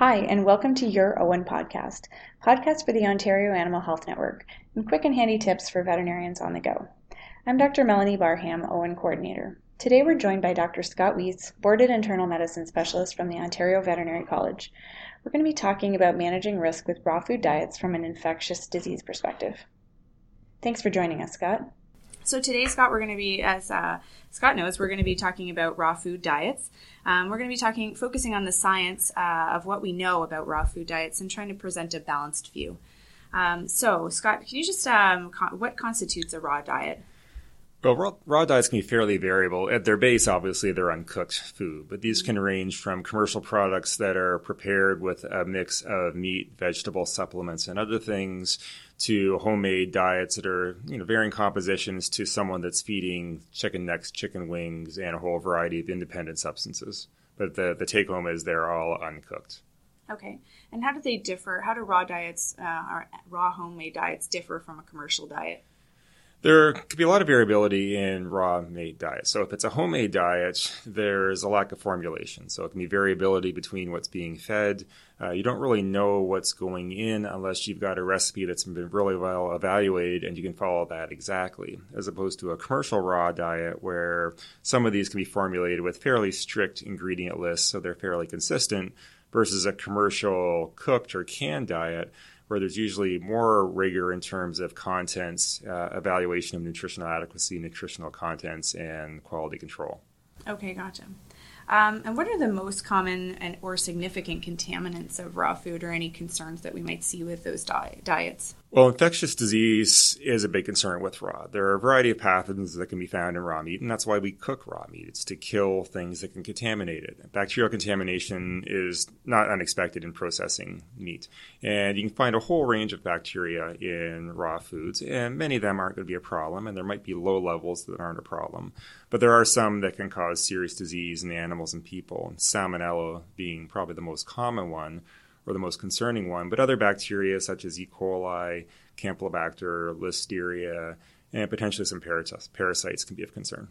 Hi, and welcome to Your OAHN podcast, podcast for the Ontario Animal Health Network, and quick and handy tips for veterinarians on the go. I'm Dr. Melanie Barham, OAHN coordinator. Today we're joined by Dr. Scott Weese, boarded internal medicine specialist from the Ontario Veterinary College. We're going to be talking about managing risk with raw food diets from an infectious disease perspective. Thanks for joining us, Scott. So today, Scott, we're going to be, as uh, Scott knows, we're going to be talking about raw food diets. Um, we're going to be talking, focusing on the science uh, of what we know about raw food diets and trying to present a balanced view. Um, so, Scott, can you just um, con- what constitutes a raw diet? Well, raw, raw, diets can be fairly variable. At their base, obviously, they're uncooked food, but these can range from commercial products that are prepared with a mix of meat, vegetable supplements, and other things to homemade diets that are, you know, varying compositions to someone that's feeding chicken necks, chicken wings, and a whole variety of independent substances. But the, the take home is they're all uncooked. Okay. And how do they differ? How do raw diets, uh, raw homemade diets differ from a commercial diet? There could be a lot of variability in raw made diets. So if it's a homemade diet, there's a lack of formulation. So it can be variability between what's being fed. Uh, you don't really know what's going in unless you've got a recipe that's been really well evaluated and you can follow that exactly, as opposed to a commercial raw diet where some of these can be formulated with fairly strict ingredient lists, so they're fairly consistent, versus a commercial cooked or canned diet where there's usually more rigor in terms of contents, uh, evaluation of nutritional adequacy, nutritional contents, and quality control. Okay, gotcha. Um, and what are the most common and or significant contaminants of raw food, or any concerns that we might see with those di- diets? Well, infectious disease is a big concern with raw. There are a variety of pathogens that can be found in raw meat, and that's why we cook raw meat. It's to kill things that can contaminate it. Bacterial contamination is not unexpected in processing meat. And you can find a whole range of bacteria in raw foods, and many of them aren't going to be a problem, and there might be low levels that aren't a problem. But there are some that can cause serious disease in animals and people, salmonella being probably the most common one or the most concerning one, but other bacteria such as E. coli, Campylobacter, Listeria, and potentially some parasites can be of concern.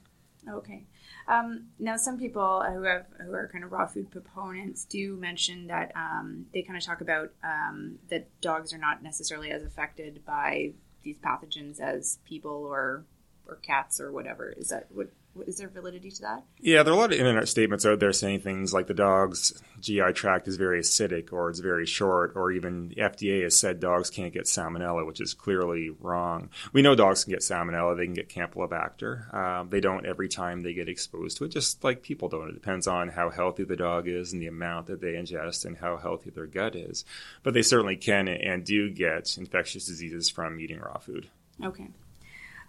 Okay. Um, now, some people who have who are kind of raw food proponents do mention that um, they kind of talk about um, that dogs are not necessarily as affected by these pathogens as people or or cats or whatever. Is that what is there validity to that? Yeah, there are a lot of internet statements out there saying things like the dog's GI tract is very acidic or it's very short, or even the FDA has said dogs can't get salmonella, which is clearly wrong. We know dogs can get salmonella, they can get Campylobacter. Um, they don't every time they get exposed to it, just like people don't. It depends on how healthy the dog is and the amount that they ingest and how healthy their gut is. But they certainly can and do get infectious diseases from eating raw food. Okay.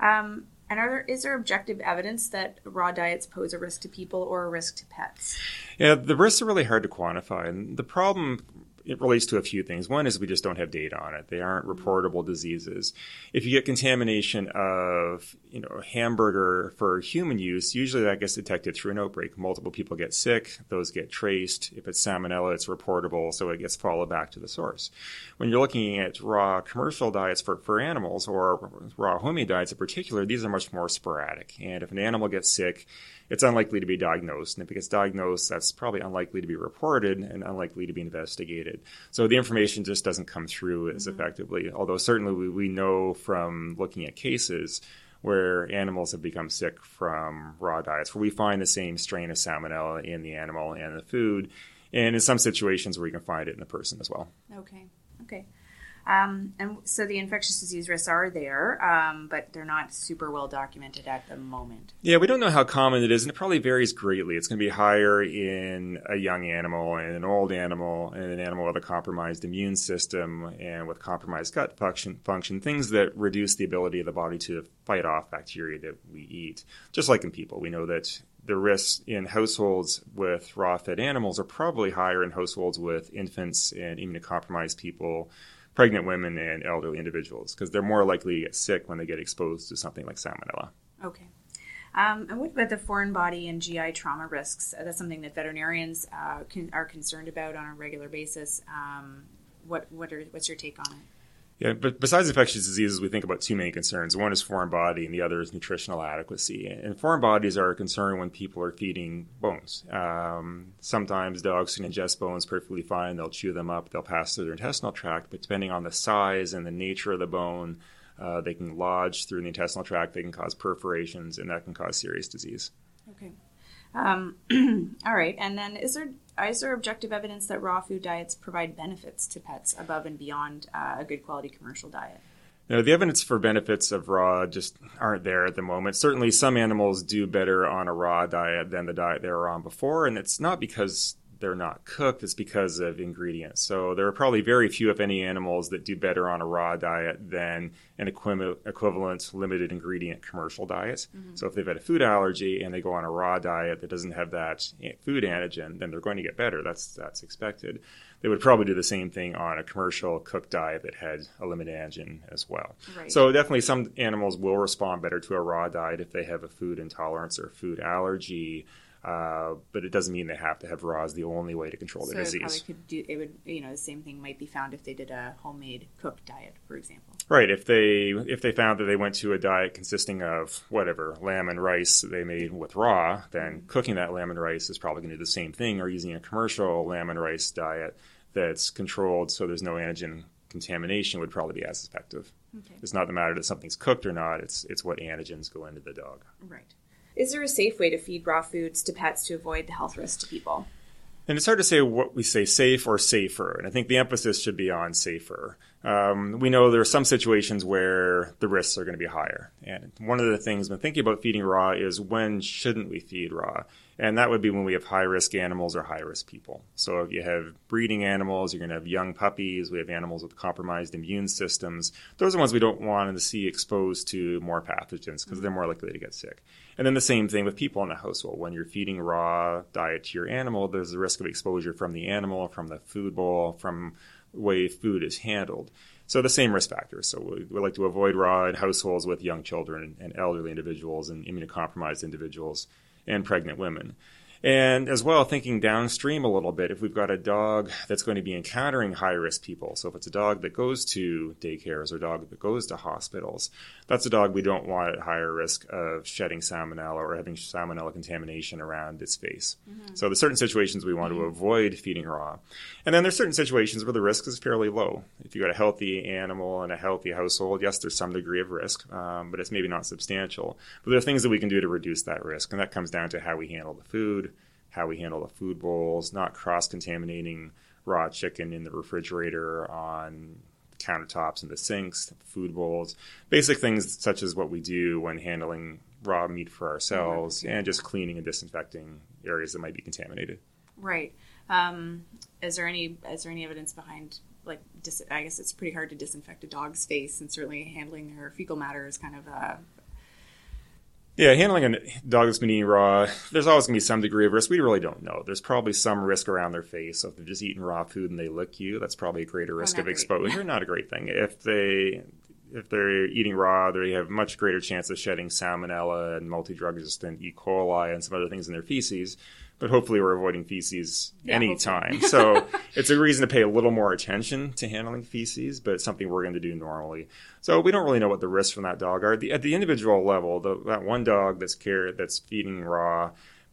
Um, and are there is there objective evidence that raw diets pose a risk to people or a risk to pets? Yeah, the risks are really hard to quantify, and the problem it relates to a few things. One is we just don't have data on it. They aren't reportable diseases. If you get contamination of, you know, hamburger for human use, usually that gets detected through an outbreak. Multiple people get sick, those get traced. If it's salmonella, it's reportable, so it gets followed back to the source. When you're looking at raw commercial diets for, for animals or raw homemade diets in particular, these are much more sporadic. And if an animal gets sick, it's unlikely to be diagnosed. And if it gets diagnosed, that's probably unlikely to be reported and unlikely to be investigated. So the information just doesn't come through as mm-hmm. effectively. Although certainly we, we know from looking at cases where animals have become sick from raw diets, where we find the same strain of salmonella in the animal and the food, and in some situations where we can find it in the person as well. Okay. Okay. Um, and so the infectious disease risks are there, um, but they're not super well documented at the moment. Yeah, we don't know how common it is, and it probably varies greatly. It's going to be higher in a young animal and an old animal and an animal with a compromised immune system and with compromised gut function, function things that reduce the ability of the body to fight off bacteria that we eat. Just like in people, we know that the risks in households with raw fed animals are probably higher in households with infants and immunocompromised people pregnant women and elderly individuals because they're more likely to get sick when they get exposed to something like salmonella. Okay. Um, and what about the foreign body and GI trauma risks? That's something that veterinarians uh, can, are concerned about on a regular basis. Um, what what are what's your take on it? Yeah, but besides infectious diseases, we think about two main concerns. One is foreign body, and the other is nutritional adequacy. And foreign bodies are a concern when people are feeding bones. Um, sometimes dogs can ingest bones perfectly fine; they'll chew them up, they'll pass through their intestinal tract. But depending on the size and the nature of the bone, uh, they can lodge through the intestinal tract. They can cause perforations, and that can cause serious disease. Okay. Um, all right. And then, is there is there objective evidence that raw food diets provide benefits to pets above and beyond uh, a good quality commercial diet? No, the evidence for benefits of raw just aren't there at the moment. Certainly, some animals do better on a raw diet than the diet they were on before, and it's not because they're not cooked, it's because of ingredients. So there are probably very few, if any, animals that do better on a raw diet than an equivalent limited ingredient commercial diet. Mm-hmm. So if they've had a food allergy and they go on a raw diet that doesn't have that food antigen, then they're going to get better. That's that's expected. They would probably do the same thing on a commercial cooked diet that had a limited antigen as well. Right. So definitely some animals will respond better to a raw diet if they have a food intolerance or food allergy. Uh, but it doesn't mean they have to have raw as the only way to control so the disease. Could do, it would, you know, the same thing might be found if they did a homemade cooked diet, for example. Right. If they if they found that they went to a diet consisting of whatever lamb and rice they made with raw, then mm-hmm. cooking that lamb and rice is probably going to do the same thing, or using a commercial lamb and rice diet that's controlled so there's no antigen contamination would probably be as effective. Okay. It's not the matter that something's cooked or not; it's it's what antigens go into the dog. Right. Is there a safe way to feed raw foods to pets to avoid the health risks to people? And it's hard to say what we say safe or safer. And I think the emphasis should be on safer. Um, we know there are some situations where the risks are going to be higher. And one of the things when thinking about feeding raw is when shouldn't we feed raw? And that would be when we have high risk animals or high risk people. So if you have breeding animals, you're going to have young puppies. We have animals with compromised immune systems. Those are ones we don't want to see exposed to more pathogens because they're more likely to get sick. And then the same thing with people in the household. When you're feeding raw diet to your animal, there's a risk of exposure from the animal, from the food bowl, from the way food is handled. So the same risk factors. So we, we like to avoid raw in households with young children and elderly individuals and immunocompromised individuals and pregnant women. And as well, thinking downstream a little bit, if we've got a dog that's going to be encountering high risk people, so if it's a dog that goes to daycares or a dog that goes to hospitals, that's a dog we don't want at higher risk of shedding salmonella or having salmonella contamination around its face. Mm-hmm. So there's certain situations we want mm-hmm. to avoid feeding raw. And then there's certain situations where the risk is fairly low. If you've got a healthy animal and a healthy household, yes, there's some degree of risk, um, but it's maybe not substantial. But there are things that we can do to reduce that risk, and that comes down to how we handle the food how we handle the food bowls, not cross contaminating raw chicken in the refrigerator on countertops and the sinks, food bowls, basic things such as what we do when handling raw meat for ourselves, mm-hmm. and just cleaning and disinfecting areas that might be contaminated. Right. Um, is there any is there any evidence behind like dis- I guess it's pretty hard to disinfect a dog's face, and certainly handling their fecal matter is kind of a, yeah, handling a dog that's been eating raw, there's always going to be some degree of risk. We really don't know. There's probably some risk around their face. So if they're just eating raw food and they lick you, that's probably a greater risk oh, of exposure. not a great thing. If they if they're eating raw, they have much greater chance of shedding salmonella and multi-drug resistant E. coli and some other things in their feces but hopefully we're avoiding feces yeah, anytime. so it's a reason to pay a little more attention to handling feces, but it's something we're going to do normally. So we don't really know what the risks from that dog are. The, at the individual level, the, that one dog that's care that's feeding raw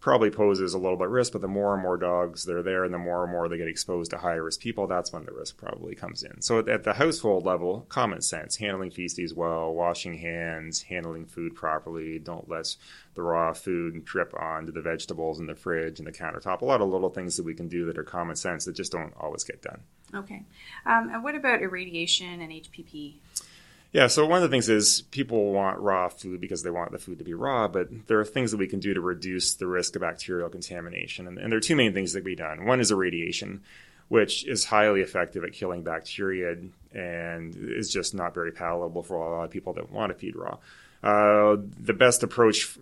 probably poses a little bit risk, but the more and more dogs that are there and the more and more they get exposed to higher risk people, that's when the risk probably comes in. So at the household level, common sense, handling feces well, washing hands, handling food properly, don't let the raw food drip onto the vegetables in the fridge and the countertop. A lot of little things that we can do that are common sense that just don't always get done. Okay. Um, and what about irradiation and HPP? Yeah, so one of the things is people want raw food because they want the food to be raw, but there are things that we can do to reduce the risk of bacterial contamination. And, and there are two main things that can be done. One is irradiation, which is highly effective at killing bacteria and is just not very palatable for a lot of people that want to feed raw. Uh, the best approach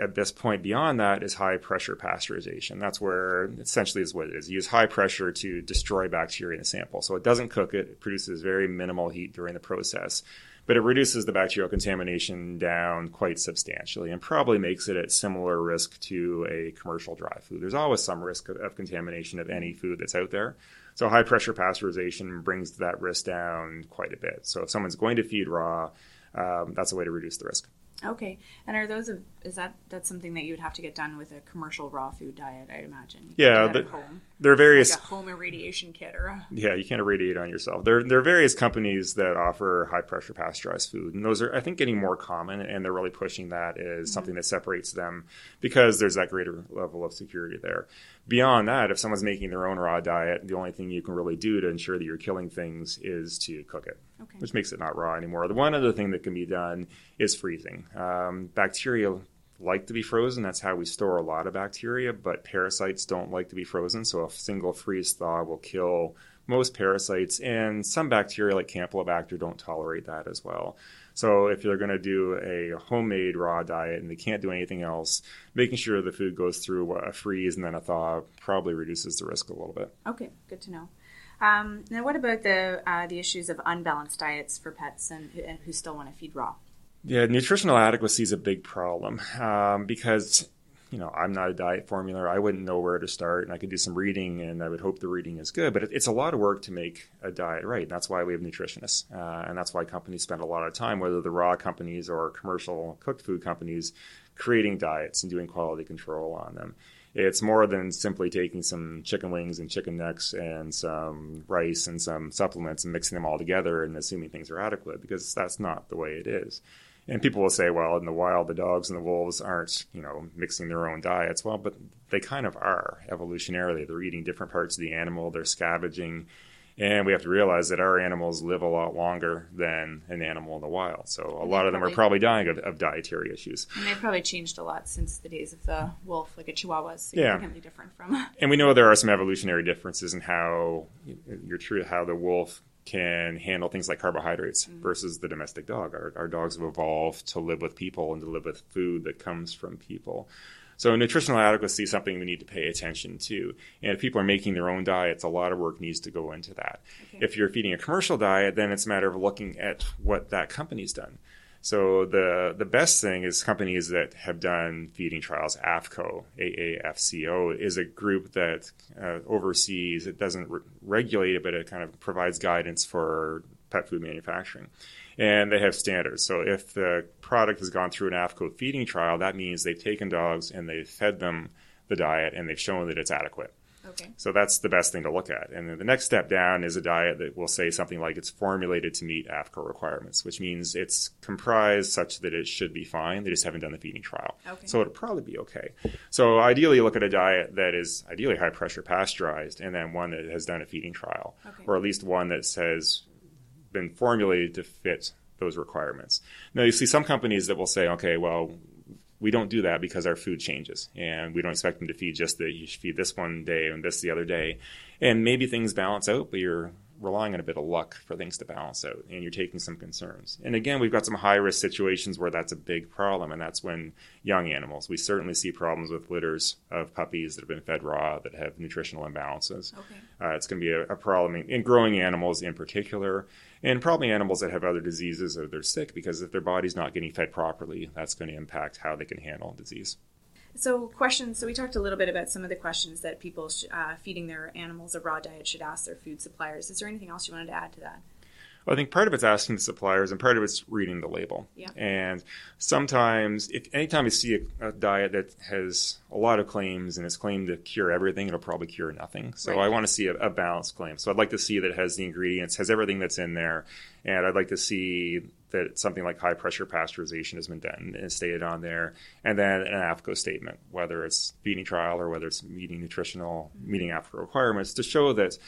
at this point beyond that is high pressure pasteurization. That's where essentially is what it is. You use high pressure to destroy bacteria in a sample. So it doesn't cook it, it produces very minimal heat during the process. but it reduces the bacterial contamination down quite substantially and probably makes it at similar risk to a commercial dry food. There's always some risk of, of contamination of any food that's out there. So high pressure pasteurization brings that risk down quite a bit. So if someone's going to feed raw, um, that's a way to reduce the risk. Okay, and are those a, is that that's something that you would have to get done with a commercial raw food diet? I imagine. Yeah, the, there are various like a home irradiation kit or. A... Yeah, you can't irradiate on yourself. There there are various companies that offer high pressure pasteurized food, and those are I think getting more common, and they're really pushing that as mm-hmm. something that separates them because there's that greater level of security there. Beyond that, if someone's making their own raw diet, the only thing you can really do to ensure that you're killing things is to cook it, okay. which makes it not raw anymore. The one other thing that can be done is freezing. Um, bacteria like to be frozen. That's how we store a lot of bacteria, but parasites don't like to be frozen. So a single freeze thaw will kill most parasites, and some bacteria like Campylobacter don't tolerate that as well. So if you're going to do a homemade raw diet and they can't do anything else, making sure the food goes through a freeze and then a thaw probably reduces the risk a little bit. Okay, good to know. Um, now, what about the uh, the issues of unbalanced diets for pets and, and who still want to feed raw? Yeah, nutritional adequacy is a big problem um, because you know I'm not a diet formulator. I wouldn't know where to start, and I could do some reading, and I would hope the reading is good. But it, it's a lot of work to make a diet right. And that's why we have nutritionists, uh, and that's why companies spend a lot of time, whether the raw companies or commercial cooked food companies, creating diets and doing quality control on them it's more than simply taking some chicken wings and chicken necks and some rice and some supplements and mixing them all together and assuming things are adequate because that's not the way it is. And people will say, well, in the wild, the dogs and the wolves aren't, you know, mixing their own diets. Well, but they kind of are evolutionarily. They're eating different parts of the animal, they're scavenging. And we have to realize that our animals live a lot longer than an animal in the wild. So a lot of them are probably dying of, of, dietary issues. And they've probably changed a lot since the days of the wolf, like a Chihuahua is significantly yeah. different from. and we know there are some evolutionary differences in how you're true how the wolf can handle things like carbohydrates mm-hmm. versus the domestic dog. Our, our dogs have evolved to live with people and to live with food that comes from people. So nutritional adequacy is something we need to pay attention to. And if people are making their own diets, a lot of work needs to go into that. Okay. If you're feeding a commercial diet, then it's a matter of looking at what that company's done. So the the best thing is companies that have done feeding trials. AAFCO, AAFCO, is a group that uh, oversees. It doesn't re- regulate it, but it kind of provides guidance for pet food manufacturing, and they have standards. So if the product has gone through an AAFCO feeding trial, that means they've taken dogs and they've fed them the diet and they've shown that it's adequate. Okay. So that's the best thing to look at. And then the next step down is a diet that will say something like it's formulated to meet AAFCO requirements, which means it's comprised such that it should be fine. They just haven't done the feeding trial. Okay. So it'll probably be okay. So ideally, look at a diet that is ideally high pressure pasteurized and then one that has done a feeding trial, okay. or at least one that says been formulated to fit those requirements. Now, you see some companies that will say, okay, well, we don't do that because our food changes and we don't expect them to feed just that you feed this one day and this the other day and maybe things balance out but you're relying on a bit of luck for things to balance out and you're taking some concerns and again we've got some high risk situations where that's a big problem and that's when young animals we certainly see problems with litters of puppies that have been fed raw that have nutritional imbalances okay. uh, it's going to be a, a problem in, in growing animals in particular and probably animals that have other diseases or they're sick because if their body's not getting fed properly, that's going to impact how they can handle disease. So, questions. So, we talked a little bit about some of the questions that people sh- uh, feeding their animals a raw diet should ask their food suppliers. Is there anything else you wanted to add to that? Well, I think part of it's asking the suppliers, and part of it's reading the label. Yeah. And sometimes, if anytime you see a, a, diet that has a lot of claims and it's claimed to cure everything, it'll probably cure nothing. So right. I want to see a, a, balanced claim. So I'd like to see that it has the ingredients, has everything that's in there, and I'd like to see that something like high pressure pasteurization has been done and stated on there, and then an AAFCO statement, whether it's feeding trial or whether it's meeting nutritional, meeting AAFCO requirements, to show that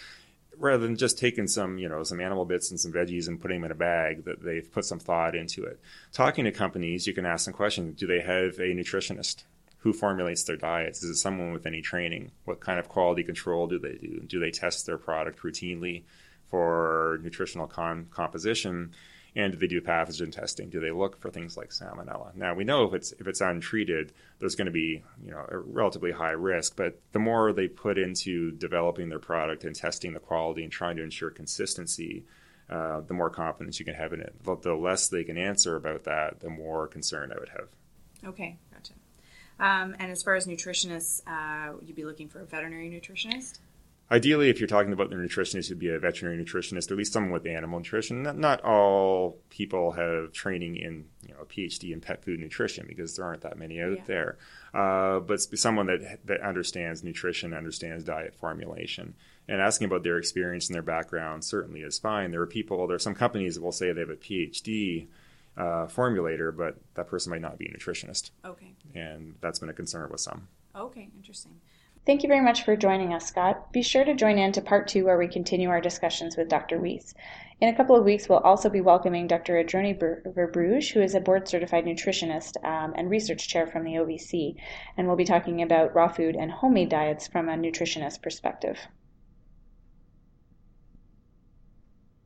rather than just taking some, you know, some animal bits and some veggies and putting them in a bag, that they've put some thought into it. Talking to companies, you can ask them questions: Do they have a nutritionist? Who formulates their diets? Is it someone with any training? What kind of quality control do they do? Do they test their product routinely for nutritional composition? And do they do pathogen testing? Do they look for things like salmonella? Now we know if it's if it's untreated, there's going to be you know a relatively high risk. But the more they put into developing their product and testing the quality and trying to ensure consistency, uh, the more confidence you can have in it. But the less they can answer about that, the more concern I would have. Okay, gotcha. Um, and as far as nutritionists, uh, you'd be looking for a veterinary nutritionist? Ideally, if you're talking about the nutritionist, you'd be a veterinary nutritionist, or at least someone with animal nutrition. Not, not all people have training in you know, a PhD in pet food nutrition because there aren't that many out yeah. there. Uh, but someone that that understands nutrition, understands diet formulation, and asking about their experience and their background certainly is fine. There are people, there are some companies that will say they have a PhD uh, formulator, but that person might not be a nutritionist. Okay. And that's been a concern with some. Okay, interesting. Thank you very much for joining us, Scott. Be sure to join in to part two where we continue our discussions with Dr. Weese. In a couple of weeks, we'll also be welcoming Dr. Adronie Verbrugghe, who is a board certified nutritionist um, and research chair from the OVC, and we'll be talking about raw food and homemade diets from a nutritionist perspective.